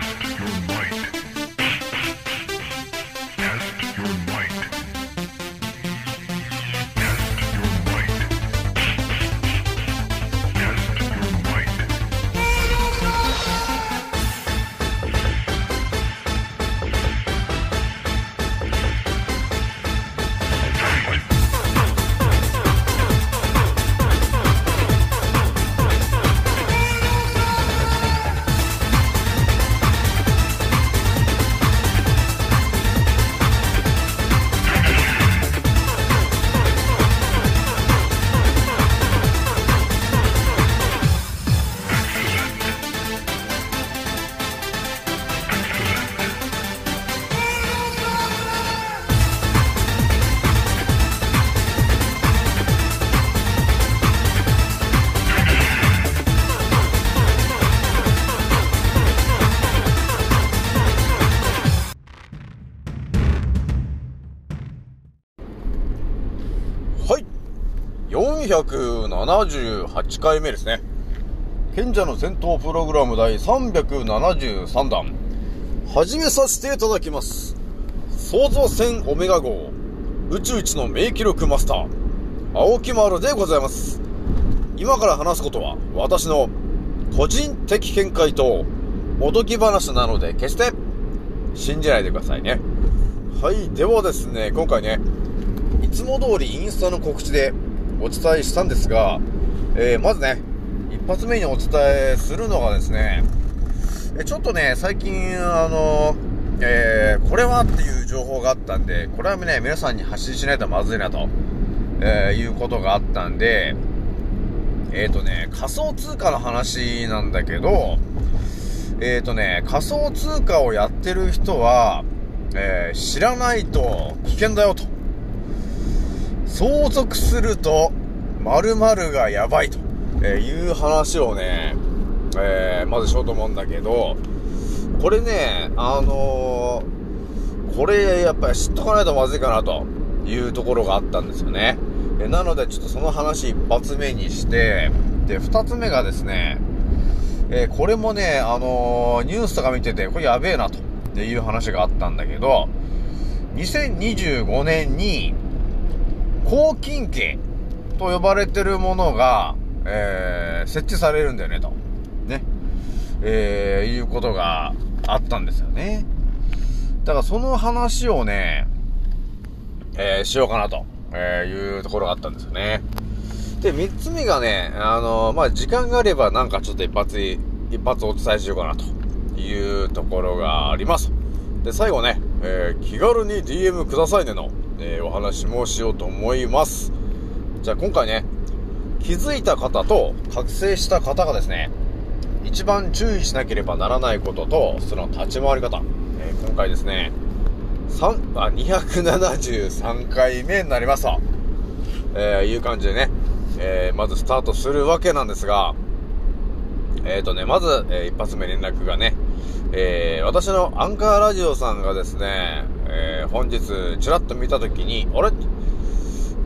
Test your might. 478回目ですね。賢者の戦闘プログラム第373弾。始めさせていただきます。創造船オメガ号、宇宙一の名記録マスター、青木丸でございます。今から話すことは、私の個人的見解と、おとぎ話なので、決して、信じないでくださいね。はい。ではですね、今回ね、いつも通りインスタの告知でお伝えしたんですが、えー、まずね、一発目にお伝えするのがですね、えちょっとね、最近、あの、えー、これはっていう情報があったんで、これはね、皆さんに発信しないとまずいなと、えー、いうことがあったんで、えっ、ー、とね、仮想通貨の話なんだけど、えっ、ー、とね、仮想通貨をやってる人は、えー、知らないと危険だよと。相続すると、〇〇がやばいと、えいう話をね、えー、まずしようと思うんだけど、これね、あのー、これやっぱり知っとかないとまずいかなというところがあったんですよね。えなのでちょっとその話一発目にして、で、二つ目がですね、えー、これもね、あの、ニュースとか見てて、これやべえなという話があったんだけど、2025年に、抗菌系と呼ばれてるものが、えー、設置されるんだよね、と。ね。えー、いうことがあったんですよね。だからその話をね、えー、しようかなと、えいうところがあったんですよね。で、三つ目がね、あのまあ、時間があればなんかちょっと一発、一発お伝えしようかなというところがあります。で、最後ね、え気軽に DM くださいねの、えー、お話もしようと思います。じゃあ今回ね、気づいた方と覚醒した方がですね、一番注意しなければならないことと、その立ち回り方。えー、今回ですね、3、あ、273回目になりますと、えー、いう感じでね、えー、まずスタートするわけなんですが、えっ、ー、とね、まず、えー、一発目連絡がね、えー、私のアンカーラジオさんがですね、えー、本日、ちらっと見たときに、あれ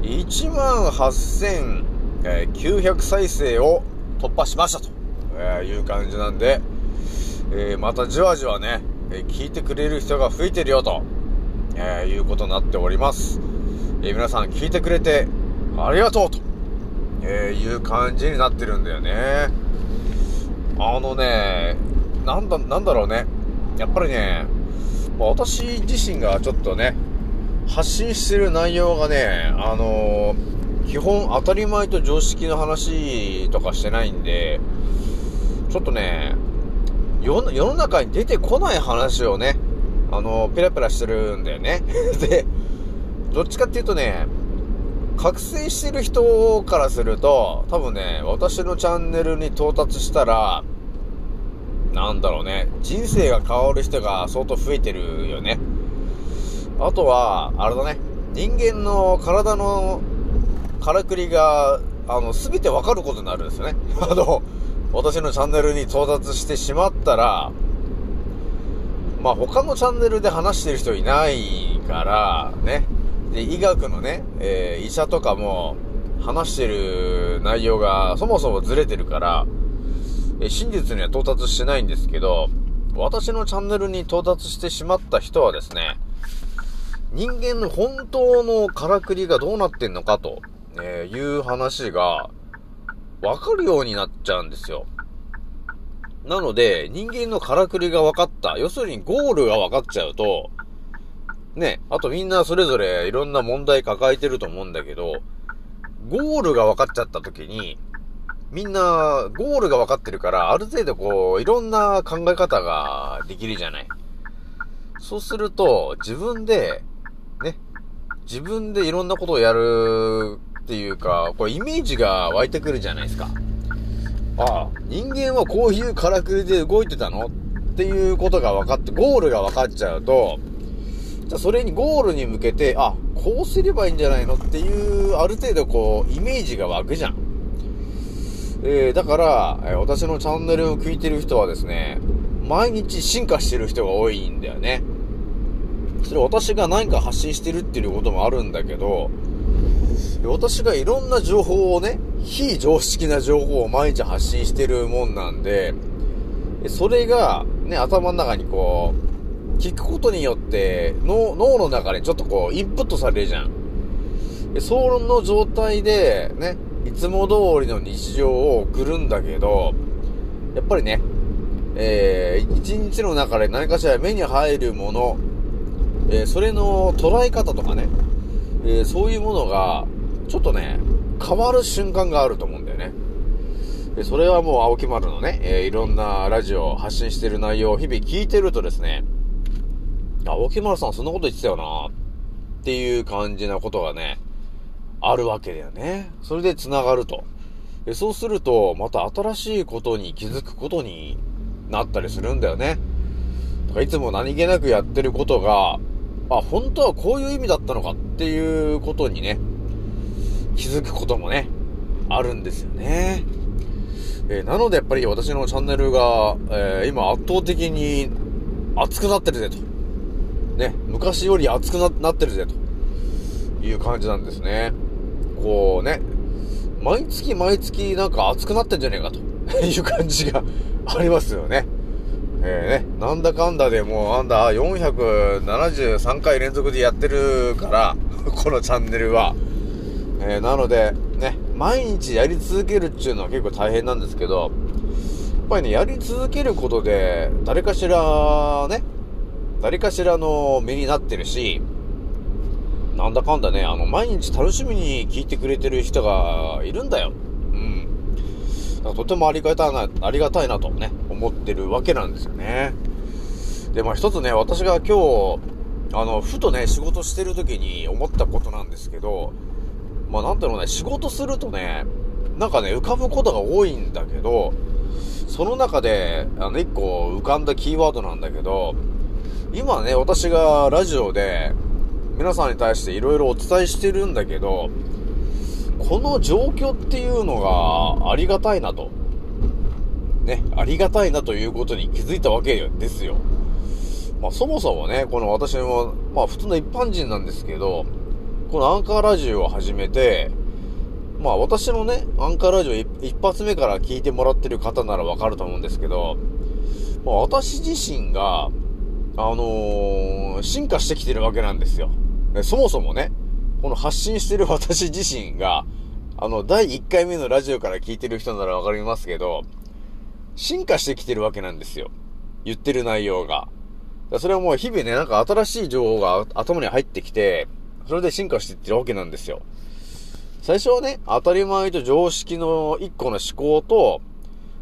?18,900 再生を突破しましたと、え、いう感じなんで、えー、またじわじわね、え聞いてくれる人が増えてるよと、えいうことになっております。え皆さん聞いてくれてありがとうと、えいう感じになってるんだよね。あのね、なんだ、なんだろうね。やっぱりね、ま私自身がちょっとね、発信してる内容がね、あのー、基本当たり前と常識の話とかしてないんで、ちょっとね、世の中に出てこない話をね、あのー、ペラペラしてるんだよね。で、どっちかっていうとね、覚醒してる人からすると、多分ね、私のチャンネルに到達したら、なんだろうね、人生が変わる人が相当増えてるよね。あとは、あれだね、人間の体のからくりが、あの、すべてわかることになるんですよね。あの、私のチャンネルに到達してしまったら、まあ他のチャンネルで話してる人いないから、ね。で、医学のね、えー、医者とかも話してる内容がそもそもずれてるから、え真実には到達してないんですけど、私のチャンネルに到達してしまった人はですね、人間の本当のからくりがどうなってんのかと、えいう話がわかるようになっちゃうんですよ。なので、人間のからくりが分かった。要するにゴールが分かっちゃうと、ね、あとみんなそれぞれいろんな問題抱えてると思うんだけど、ゴールが分かっちゃった時に、みんなゴールが分かってるから、ある程度こう、いろんな考え方ができるじゃない。そうすると、自分で、ね、自分でいろんなことをやるっていうか、こうイメージが湧いてくるじゃないですか。ああ、人間はこういうからくりで動いてたのっていうことが分かって、ゴールが分かっちゃうと、じゃあそれにゴールに向けて、あ、こうすればいいんじゃないのっていう、ある程度こう、イメージが湧くじゃん。えー、だから、え私のチャンネルを聞いてる人はですね、毎日進化してる人が多いんだよね。それ私が何か発信してるっていうこともあるんだけど、私がいろんな情報をね、非常識な情報を毎日発信してるもんなんで、それがね、頭の中にこう、聞くことによって脳、脳の中にちょっとこう、インプットされるじゃん。その状態で、ね、いつも通りの日常を送るんだけど、やっぱりね、えー、一日の中で何かしら目に入るもの、えーそれの捉え方とかね、えーそういうものが、ちょっとね、変わる瞬間があると思うんだよね。でそれはもう青木丸のね、えーいろんなラジオ発信してる内容を日々聞いてるとですね、青木丸さんそんなこと言ってたよなっていう感じなことがね、あるわけだよね。それで繋がると。でそうすると、また新しいことに気づくことになったりするんだよね。だかいつも何気なくやってることが、あ、本当はこういう意味だったのかっていうことにね、気づくこともね、あるんですよね。えーなのでやっぱり私のチャンネルが、えー今圧倒的に熱くなってるぜと。ね、昔より熱くなってるぜという感じなんですね。こうね、毎月毎月なんか熱くなってんじゃねえかと いう感じがありますよね。えーね、なんだかんだでもうなんだ、473回連続でやってるから、このチャンネルは。えーなので、ね、毎日やり続けるっていうのは結構大変なんですけど、やっぱりね、やり続けることで、誰かしらね、誰かしらの目になってるし、なんだかんだね、あの、毎日楽しみに聞いてくれてる人がいるんだよ。うん。とてもありがたいな、ありがたいなとね、思ってるわけなんですよね。で、まあ一つね、私が今日、あの、ふとね、仕事してる時に思ったことなんですけど、まあなんだろうね、仕事するとね、なんかね、浮かぶことが多いんだけど、その中で、あの、一個浮かんだキーワードなんだけど、今ね、私がラジオで、皆さんに対していろいろお伝えしてるんだけど、この状況っていうのがありがたいなと。ね、ありがたいなということに気づいたわけですよ。まあそもそもね、この私も、まあ普通の一般人なんですけど、このアンカーラジオを始めて、まあ私のね、アンカーラジオ一発目から聞いてもらってる方ならわかると思うんですけど、まあ私自身が、あのー進化してきてるわけなんですよ。そもそもね、この発信してる私自身が、あの、第1回目のラジオから聞いてる人ならわかりますけど、進化してきてるわけなんですよ。言ってる内容が。それはもう日々ね、なんか新しい情報が頭に入ってきて、それで進化していってるわけなんですよ。最初はね、当たり前と常識の一個の思考と、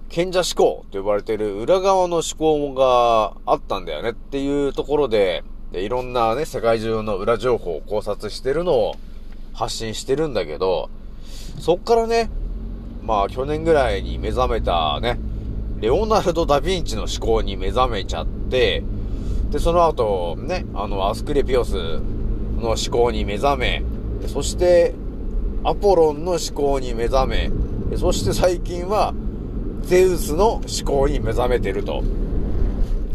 賢者思考と呼ばれてる裏側の思考があったんだよねっていうところ、でいろんなね、世界中の裏情報を考察してるのを発信してるんだけど、そっからね、まあ去年ぐらいに目覚めたね、レオナルド・ダ・ヴィンチの思考に目覚めちゃって、で、その後、ね、あの、アスクレピオスの思考に目覚め、そして、アポロンの思考に目覚め、そして最近は、ゼウスの思考に目覚めてると、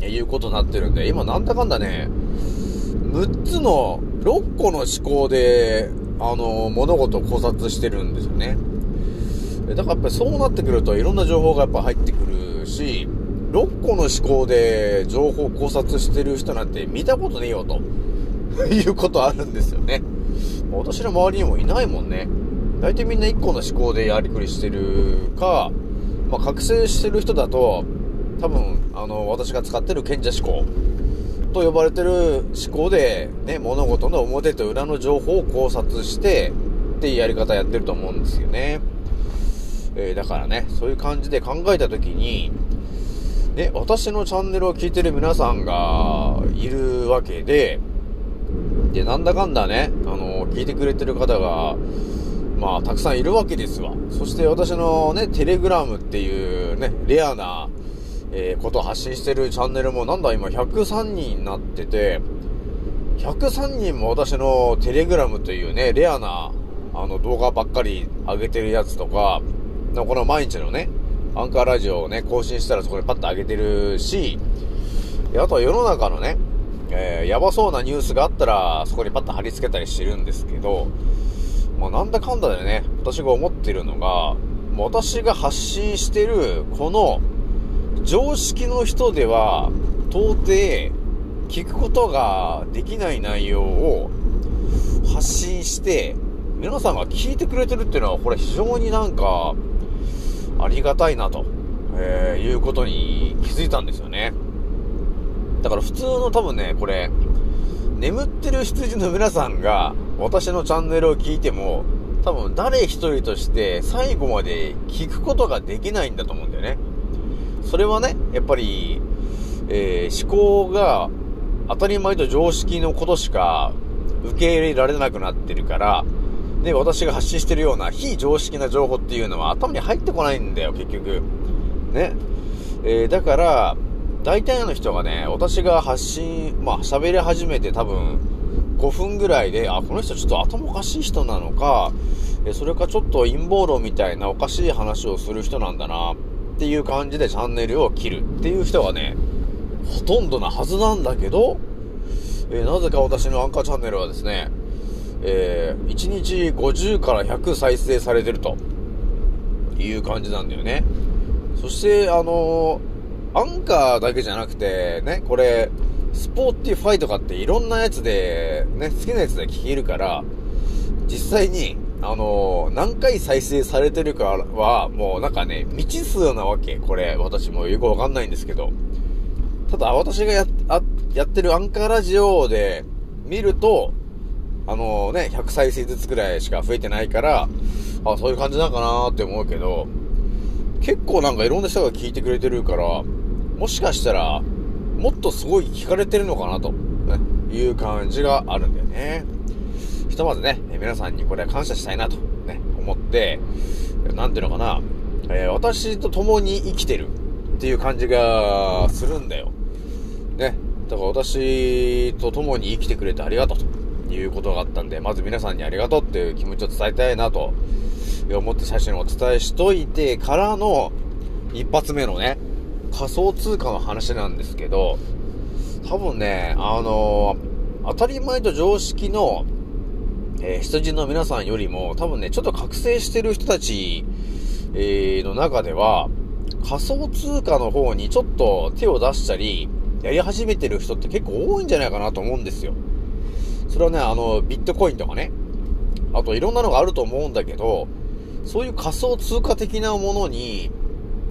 いうことになってるんで、今なんだかんだね、6つの、6個の思考で、あの、物事を考察してるんですよね。だからやっぱりそうなってくるといろんな情報がやっぱ入ってくるし、6個の思考で情報考察してる人なんて見たことねえよと いうことあるんですよね。私の周りにもいないもんね。大体みんな1個の思考でやりくりしてるか、まあ、覚醒してる人だと、多分、あの、私が使ってる賢者思考と呼ばれてる思考で、ね、物事の表と裏の情報を考察して、っていうやり方やってると思うんですよね。えーだからね、そういう感じで考えたときに、ね、私のチャンネルを聞いてる皆さんがいるわけで、で、なんだかんだね、あの、聞いてくれてる方が、まあ、たくさんいるわけですわ。そして私のね、テレグラムっていうね、レアな、えーことを発信してるチャンネルもなんだ今103人になってて、103人も私のテレグラムというね、レアな、あの動画ばっかり上げてるやつとか、この毎日のね、アンカーラジオをね、更新したらそこにパッと上げてるし、あとは世の中のね、えーやばそうなニュースがあったら、そこにパッと貼り付けたりしてるんですけど、まあなんだかんだでね、私が思ってるのが、もう私が発信してる、この、常識の人では、到底、聞くことができない内容を発信して、皆さんが聞いてくれてるっていうのは、これ非常になんか、ありがたいなと、えーいうことに気づいたんですよね。だから普通の多分ね、これ、眠ってる羊の皆さんが私のチャンネルを聞いても、多分誰一人として最後まで聞くことができないんだと思うんだよね。それはね、やっぱり、えー思考が当たり前と常識のことしか受け入れられなくなってるから、で、私が発信してるような非常識な情報っていうのは頭に入ってこないんだよ、結局。ね。えーだから、大体の人がね、私が発信、まあ喋り始めて多分5分ぐらいで、あ、この人ちょっと頭おかしい人なのか、それかちょっと陰謀論みたいなおかしい話をする人なんだな、ていう感じでチャンネルを切るっていう人がね、ほとんどなはずなんだけど、えーなぜか私のアンカーチャンネルはですね、えー1日50から100再生されてるという感じなんだよね。そして、あのーアンカーだけじゃなくて、ね、これ、 Spotify とかっていろんなやつで、ね、好きなやつで聞けるから、実際に、あのー何回再生されてるかは、もうなんかね、未知数なわけ。これ、私もよくわかんないんですけど。ただ、私がや、やってるアンカーラジオで見ると、あのね、100再生ずつくらいしか増えてないから、あ、そういう感じなのかなって思うけど、結構なんかいろんな人が聞いてくれてるから、もしかしたら、もっとすごい聞かれてるのかなと、ね、いう感じがあるんだよね。ひとまずね、皆さんにこれは感謝したいなと、ね、思って、なんていうのかな、えー私と共に生きてるっていう感じがするんだよ。ね。だから私と共に生きてくれてありがとうということがあったんで、まず皆さんにありがとうっていう気持ちを伝えたいなと思って最初にお伝えしといてからの一発目のね、仮想通貨の話なんですけど、多分ね、あの当たり前と常識の、えー羊の皆さんよりも、多分ね、ちょっと覚醒してる人たち、えーの中では、仮想通貨の方にちょっと手を出したり、やり始めてる人って結構多いんじゃないかなと思うんですよ。それはね、あの、ビットコインとかね、あといろんなのがあると思うんだけど、そういう仮想通貨的なものに、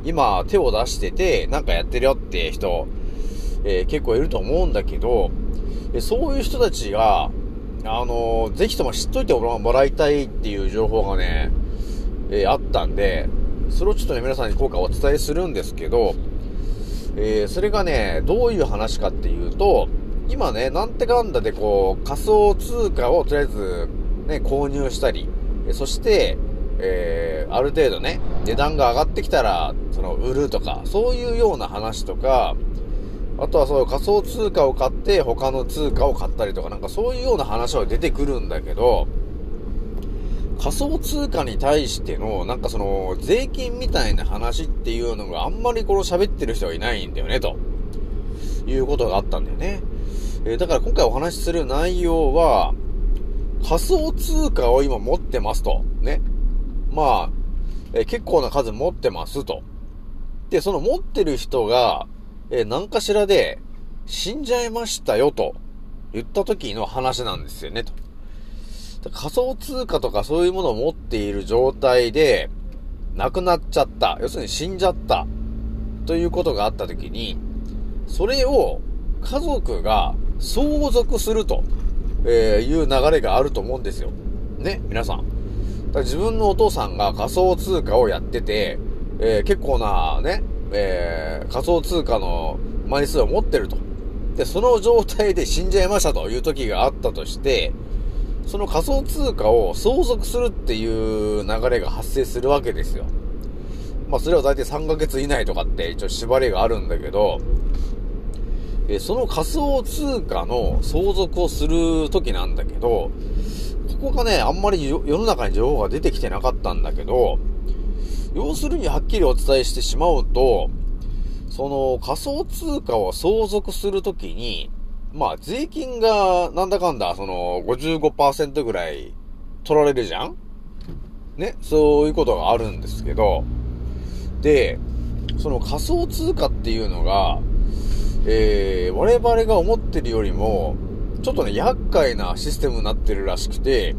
今手を出してて、なんかやってるよって人、えー結構いると思うんだけど、そういう人たちが、あのぜひとも知っといてもらいたいっていう情報がね、えーあったんで、それをちょっとね、皆さんに効果をお伝えするんですけど、えーそれがね、どういう話かっていうと、今ね、なんてかんだでこう、仮想通貨をとりあえず、ね、購入したり、そして、えーある程度ね、値段が上がってきたら、その、売るとか、そういうような話とか、あとはそう仮想通貨を買って他の通貨を買ったりとかなんかそういうような話は出てくるんだけど、仮想通貨に対してのなんかその税金みたいな話っていうのがあんまりこの喋ってる人がいないんだよね、ということがあったんだよね。えーだから今回お話しする内容は、仮想通貨を今持ってますと。ね。まあ、えー結構な数持ってますと。で、その持ってる人が、えー何かしらで死んじゃいましたよと言った時の話なんですよね、と。仮想通貨とかそういうものを持っている状態で亡くなっちゃった。要するに死んじゃった。ということがあった時に、それを家族が相続すると、えいう流れがあると思うんですよ。ね、皆さん。だから自分のお父さんが仮想通貨をやってて、えー結構なね、えー仮想通貨の枚数を持ってると。で、その状態で死んじゃいましたという時があったとして、その仮想通貨を相続するっていう流れが発生するわけですよ。まあそれは大体3ヶ月以内とかって一応縛りがあるんだけど、えその仮想通貨の相続をする時なんだけど、ここがね、あんまり世の中に情報が出てきてなかったんだけど、要するにはっきりお伝えしてしまうと、その仮想通貨を相続するときに、まあ税金がなんだかんだその55%ぐらい取られるじゃん？ね、そういうことがあるんですけど、で、その仮想通貨っていうのが、えー、我々が思ってるよりも、ちょっとね、厄介なシステムになってるらしくて、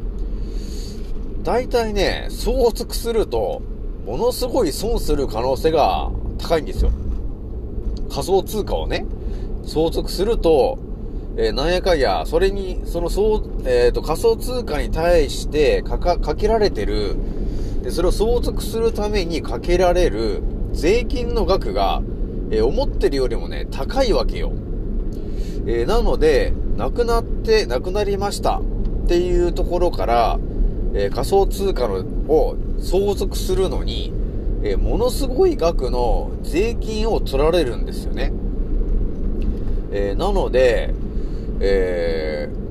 大体ね、相続すると、ものすごい損する可能性が高いんですよ。仮想通貨をね、相続すると、えーなんやかんや、それに、その、そう、えっ、と、仮想通貨に対してかか、かけられてる、で、それを相続するためにかけられる税金の額が、えー思ってるよりもね、高いわけよ。えーなので、亡くなって、亡くなりましたっていうところから、えー仮想通貨のを相続するのに、えーものすごい額の税金を取られるんですよね。えーなので、えー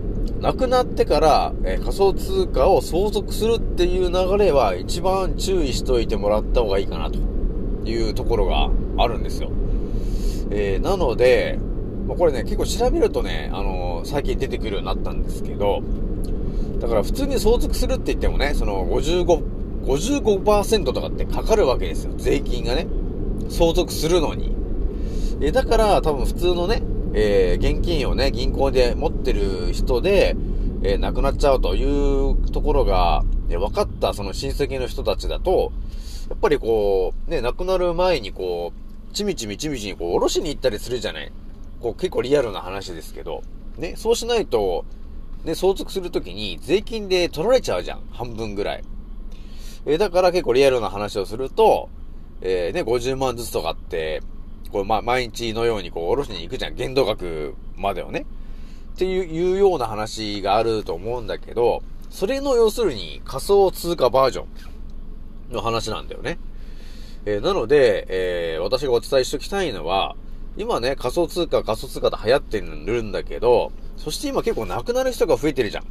亡くなってから、えー仮想通貨を相続するっていう流れは一番注意しといてもらった方がいいかなというところがあるんですよ。えーなので、まこれね、結構調べるとね、あのー最近出てくるようになったんですけど、だから普通に相続するって言ってもね、その55、55%とかってかかるわけですよ。税金がね。相続するのに。え、だから多分普通のね、えー現金をね、銀行で持ってる人で、えー亡くなっちゃうというところが、ね、分かったその親戚の人たちだと、やっぱりこう、ね、亡くなる前にこう、ちみちみちみちにこう、おろしに行ったりするじゃないこう、結構リアルな話ですけど、ね、そうしないと、ね、相続するときに税金で取られちゃうじゃん。半分ぐらい。えーだから結構リアルな話をすると、えーね、50万ずつとかって、こう、ま、毎日のようにこう、おろしに行くじゃん。限度額までをね。っていう、いうような話があると思うんだけど、それの要するに仮想通貨バージョンの話なんだよね。えーなので、えー私がお伝えしておきたいのは、今ね、仮想通貨、仮想通貨で流行ってるんだけど、そして今結構亡くなる人が増えてるじゃん。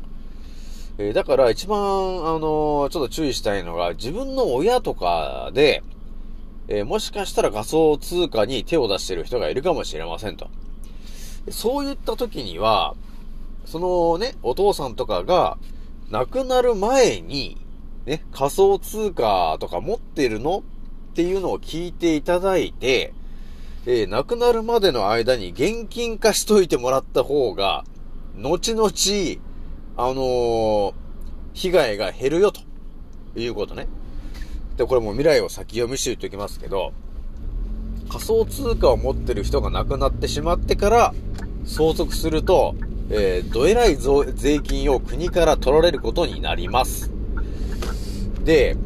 えーだから一番、あのーちょっと注意したいのが、自分の親とかで、えーもしかしたら仮想通貨に手を出してる人がいるかもしれませんと。そういった時には、そのね、お父さんとかが亡くなる前に、ね、仮想通貨とか持ってるのっていうのを聞いていただいて、えー亡くなるまでの間に現金化しといてもらった方が、後々、あのー被害が減るよということね。で、これも未来を先読みして言っておきますけど、仮想通貨を持ってる人が亡くなってしまってから相続すると、えー、どえらい税金を国から取られることになります。で、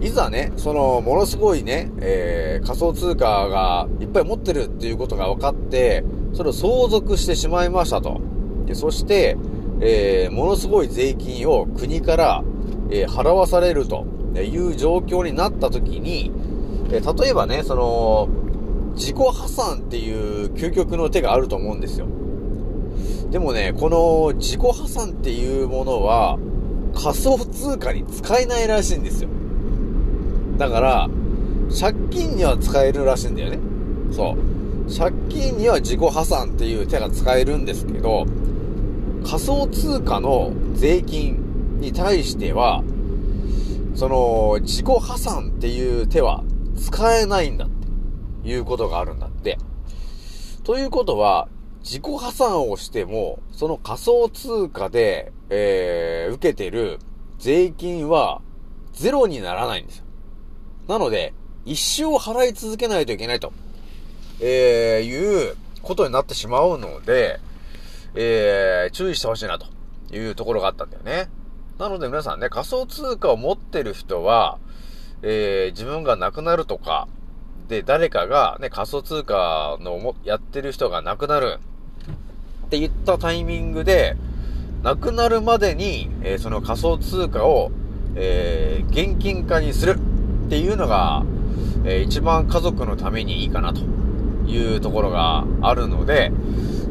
いざね、その、ものすごいね、えー、仮想通貨がいっぱい持ってるっていうことが分かって、それを相続してしまいましたと。でそして、えー、ものすごい税金を国から、えー払わされるという状況になった時に、えー例えばね、その、自己破産っていう究極の手があると思うんですよ。でもね、この自己破産っていうものは仮想通貨に使えないらしいんですよ。だから、借金には使えるらしいんだよね。そう。借金には自己破産っていう手が使えるんですけど、仮想通貨の税金に対しては、その、自己破産っていう手は使えないんだっていうことがあるんだって。ということは、自己破産をしても、その仮想通貨で、えー、受けてる税金はゼロにならないんですよ。なので、一生払い続けないといけないと、えー、いうことになってしまうので、えー、注意してほしいなというところがあったんだよね。なので皆さんね、仮想通貨を持ってる人は、えー、自分が亡くなるとか、で、誰かがね、仮想通貨のやってる人が亡くなるって言ったタイミングで、亡くなるまでに、えー、その仮想通貨を、えー、現金化にするっていうのが、えー、一番家族のためにいいかなというところがあるので、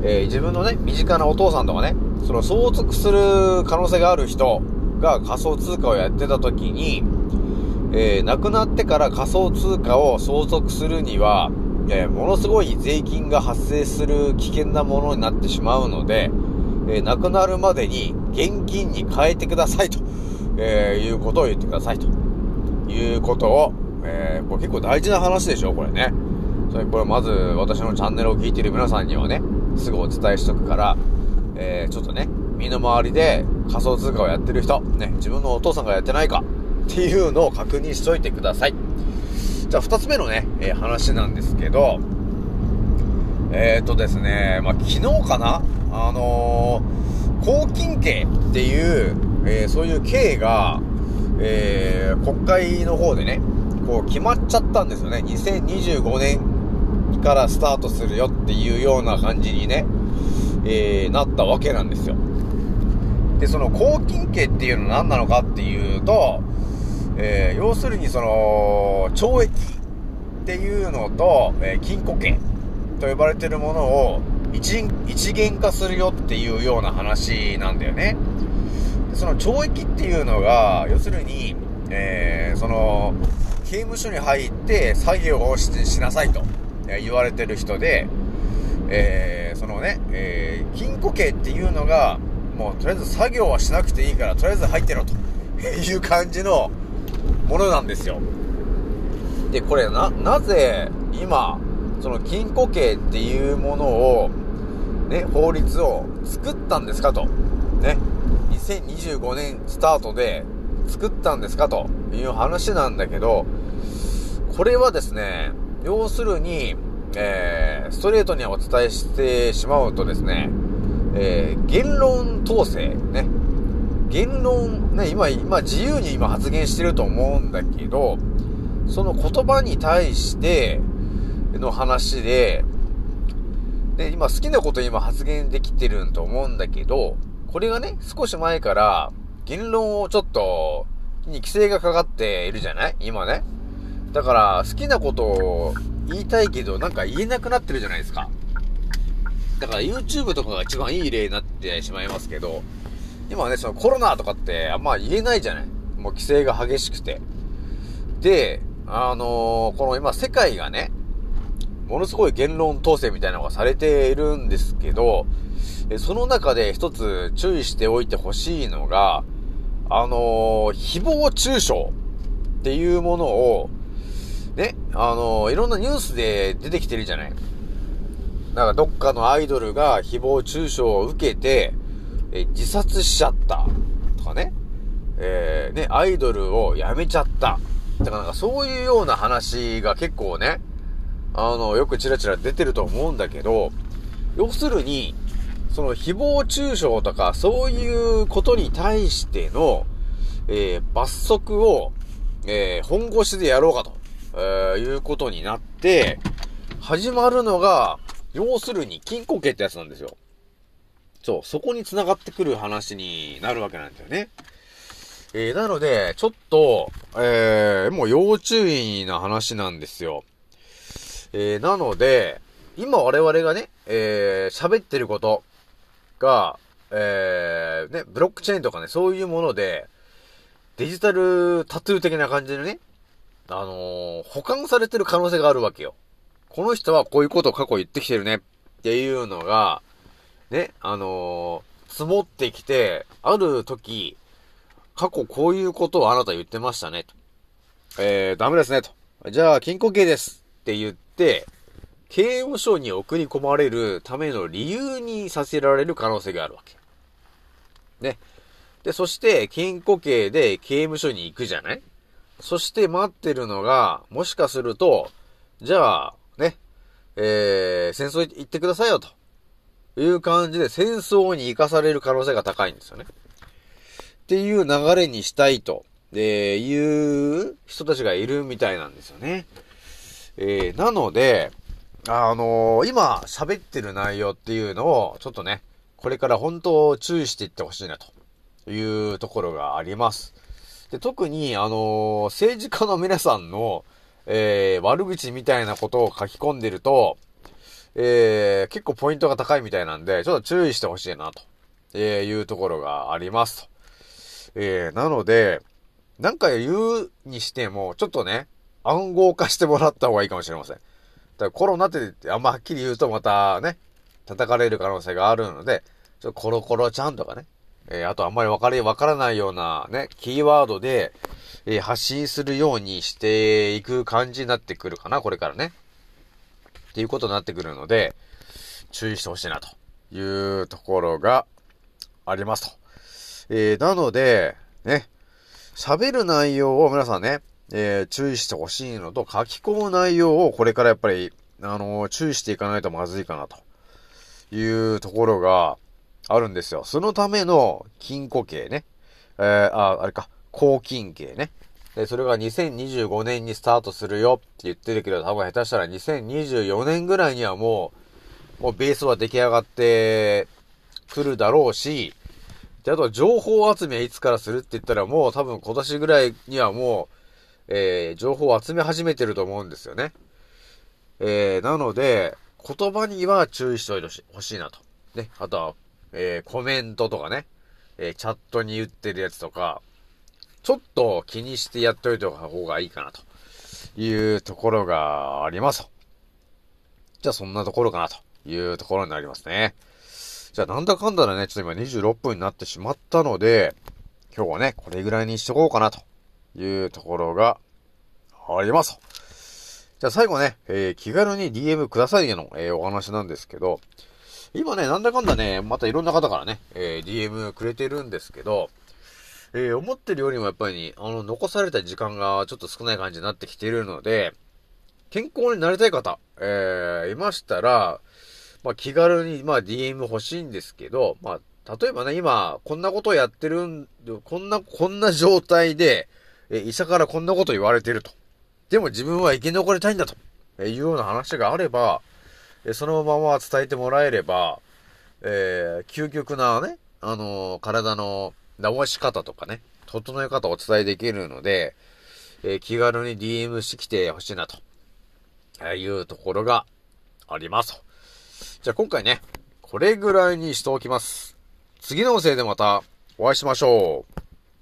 えー、自分のね、身近なお父さんとかね、その相続する可能性がある人が仮想通貨をやってた時に、えー、亡くなってから仮想通貨を相続するには、えー、ものすごい税金が発生する危険なものになってしまうので、えー、亡くなるまでに現金に変えてくださいと、えいうことを言ってくださいと。いうことを、えこれ結構大事な話でしょ、これね。それこれまず私のチャンネルを聞いてる皆さんにはね、すぐお伝えしとくから、えちょっとね、身の回りで仮想通貨をやってる人、ね、自分のお父さんがやってないか、っていうのを確認しといてください。じゃあ、二つ目のね、えー、話なんですけど、えっ、ー、とですね、まあ、昨日かなあのー、公金刑っていう、えー、そういう刑が、えー、国会の方でね、こう決まっちゃったんですよね。2025年からスタートするよっていうような感じにね、えー、なったわけなんですよ。で、その公金刑っていうのは何なのかっていうと、えー、要するにその、懲役っていうのと、えー、禁錮刑と呼ばれてるものを一元化するよっていうような話なんだよね。その懲役っていうのが、要するに、えー、その、刑務所に入って作業をししなさいと言われてる人で、えー、そのね、えー、禁錮刑っていうのが、もうとりあえず作業はしなくていいから、とりあえず入ってろと いう感じの、ものなんですよ。で、これな、なぜ今、その禁錮刑っていうものを、ね、法律を作ったんですかと。ね。2025年スタートで作ったんですかという話なんだけど、これはですね、要するに、えー、ストレートにお伝えしてしまうとですね、えー、言論統制、ね、言論、ね、今、今自由に今発言してると思うんだけど、その言葉に対しての話で、で、今好きなこと今発言できてると思うんだけど、これがね、少し前から言論をちょっと、に規制がかかっているじゃない？今ね。だから、好きなことを言いたいけど、なんか言えなくなってるじゃないですか。だから YouTube とかが一番いい例になってしまいますけど、今はね、そのコロナとかってあんま言えないじゃない？もう規制が激しくて。で、あのー、この今世界がね、ものすごい言論統制みたいなのがされているんですけど、その中で一つ注意しておいてほしいのが、あのー、誹謗中傷っていうものを、ね、あのー、いろんなニュースで出てきてるじゃないなんかどっかのアイドルが誹謗中傷を受けて、え自殺しちゃったとかね、えー、ね、アイドルを辞めちゃった。だからなんかそういうような話が結構ね、あの、よくチラチラ出てると思うんだけど、要するに、その誹謗中傷とかそういうことに対しての、えー、罰則を、えー、本腰でやろうかと、えー、いうことになって、始まるのが、要するに禁錮刑ってやつなんですよ。そう、そこに繋がってくる話になるわけなんだよね。えー、なので、ちょっと、えー、もう要注意な話なんですよ。えー、なので、今我々がね、えー、喋ってることが、えー、ね、ブロックチェーンとかね、そういうもので、デジタルタトゥー的な感じでね、あのー、保管されてる可能性があるわけよ。この人はこういうことを過去言ってきてるねっていうのが、ね、あのー、積もってきて、ある時、過去こういうことをあなた言ってましたね、と。えー、ダメですね、と。じゃあ、禁錮刑ですって言って、刑務所に送り込まれるための理由にさせられる可能性があるわけ。ね。で、そして、禁錮刑で刑務所に行くじゃない？そして待ってるのが、もしかすると、じゃあ、ね、えー、戦争行ってくださいよ、という感じで戦争に行かされる可能性が高いんですよね。っていう流れにしたいと、えいう人たちがいるみたいなんですよね。えー、なので、あのー今喋ってる内容っていうのを、ちょっとね、これから本当注意していってほしいなというところがあります。で、特に、あのー政治家の皆さんの、えー、悪口みたいなことを書き込んでると、えー、結構ポイントが高いみたいなんで、ちょっと注意してほしいなと、えいうところがありますと。えー、なので、なんか言うにしても、ちょっとね、暗号化してもらった方がいいかもしれません。だコロナってあんまはっきり言うとまたね、叩かれる可能性があるので、ちょコロコロちゃんとかね、えーあとあんまりわかり、わからないようなね、キーワードで、えー発信するようにしていく感じになってくるかな、これからね。っていうことになってくるので、注意してほしいな、というところがありますと。えーなので、ね、喋る内容を皆さんね、えー注意してほしいのと、書き込む内容をこれからやっぱり、あのー注意していかないとまずいかな、というところがあるんですよ。そのための禁錮刑ね。えーあ、あれか、拘禁刑ね。で、それが2025年にスタートするよって言ってるけど、多分下手したら2024年ぐらいにはもう、もうベースは出来上がってくるだろうし、で、あとは情報集めはいつからするって言ったらもう多分今年ぐらいにはもう、えー、情報を集め始めてると思うんですよね。えー、なので、言葉には注意しておいてほしいなと。ね。あとは、えー、コメントとかね、えー、チャットに言ってるやつとか、ちょっと気にしてやっておいた方がいいかなというところがあります。じゃあそんなところかなというところになりますね。じゃあなんだかんだでね、ちょっと今26分になってしまったので、今日はね、これぐらいにしとこうかなというところがあります。じゃあ最後ね、えー気軽に DM くださいへの、えーお話なんですけど、今ね、なんだかんだね、またいろんな方からね、えー DM くれてるんですけど、え思ってるよりもやっぱり、あの、残された時間がちょっと少ない感じになってきているので、健康になりたい方、えーいましたら、まあ、気軽に、まあ、DM 欲しいんですけど、まあ、例えばね、今、こんなことをやってるん、こんな、こんな状態で、え医者からこんなこと言われてると。でも自分は生き残りたいんだと。えいうような話があれば、えそのまま伝えてもらえれば、えー究極なね、あのー体の直し方とかね、整え方をお伝えできるので、えー気軽に DM してきてほしいなと、えいうところがありますと。じゃあ今回ね、これぐらいにしておきます。次の音声でまたお会いしましょう。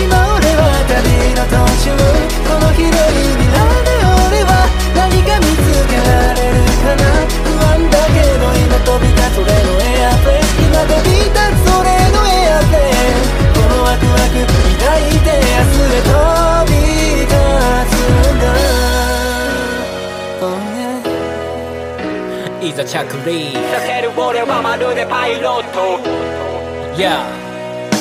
今俺は旅の途中この広い未来で俺は何か見つけられるかな不安だけど今飛び立つ俺のエアプレイ今飛び立つ俺のエアプレイこのワクワク抱いて明日へ飛び立つんだ Oh yeah いざ着陸させる俺はまるでパイロット Yeah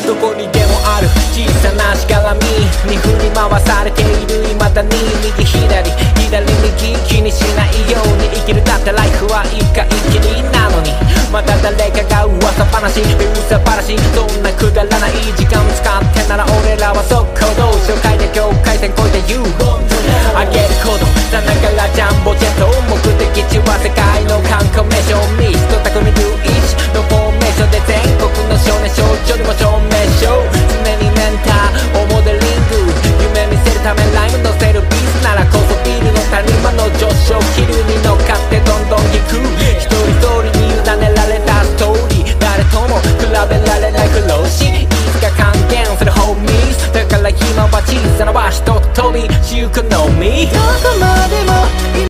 どこにでもある小さなしがらみに振り回されている未だに右左左右気にしないように生きるだってライフは一回きりなのにまた誰かが噂話噂話どんなざらは一通り私のみ。どこまでも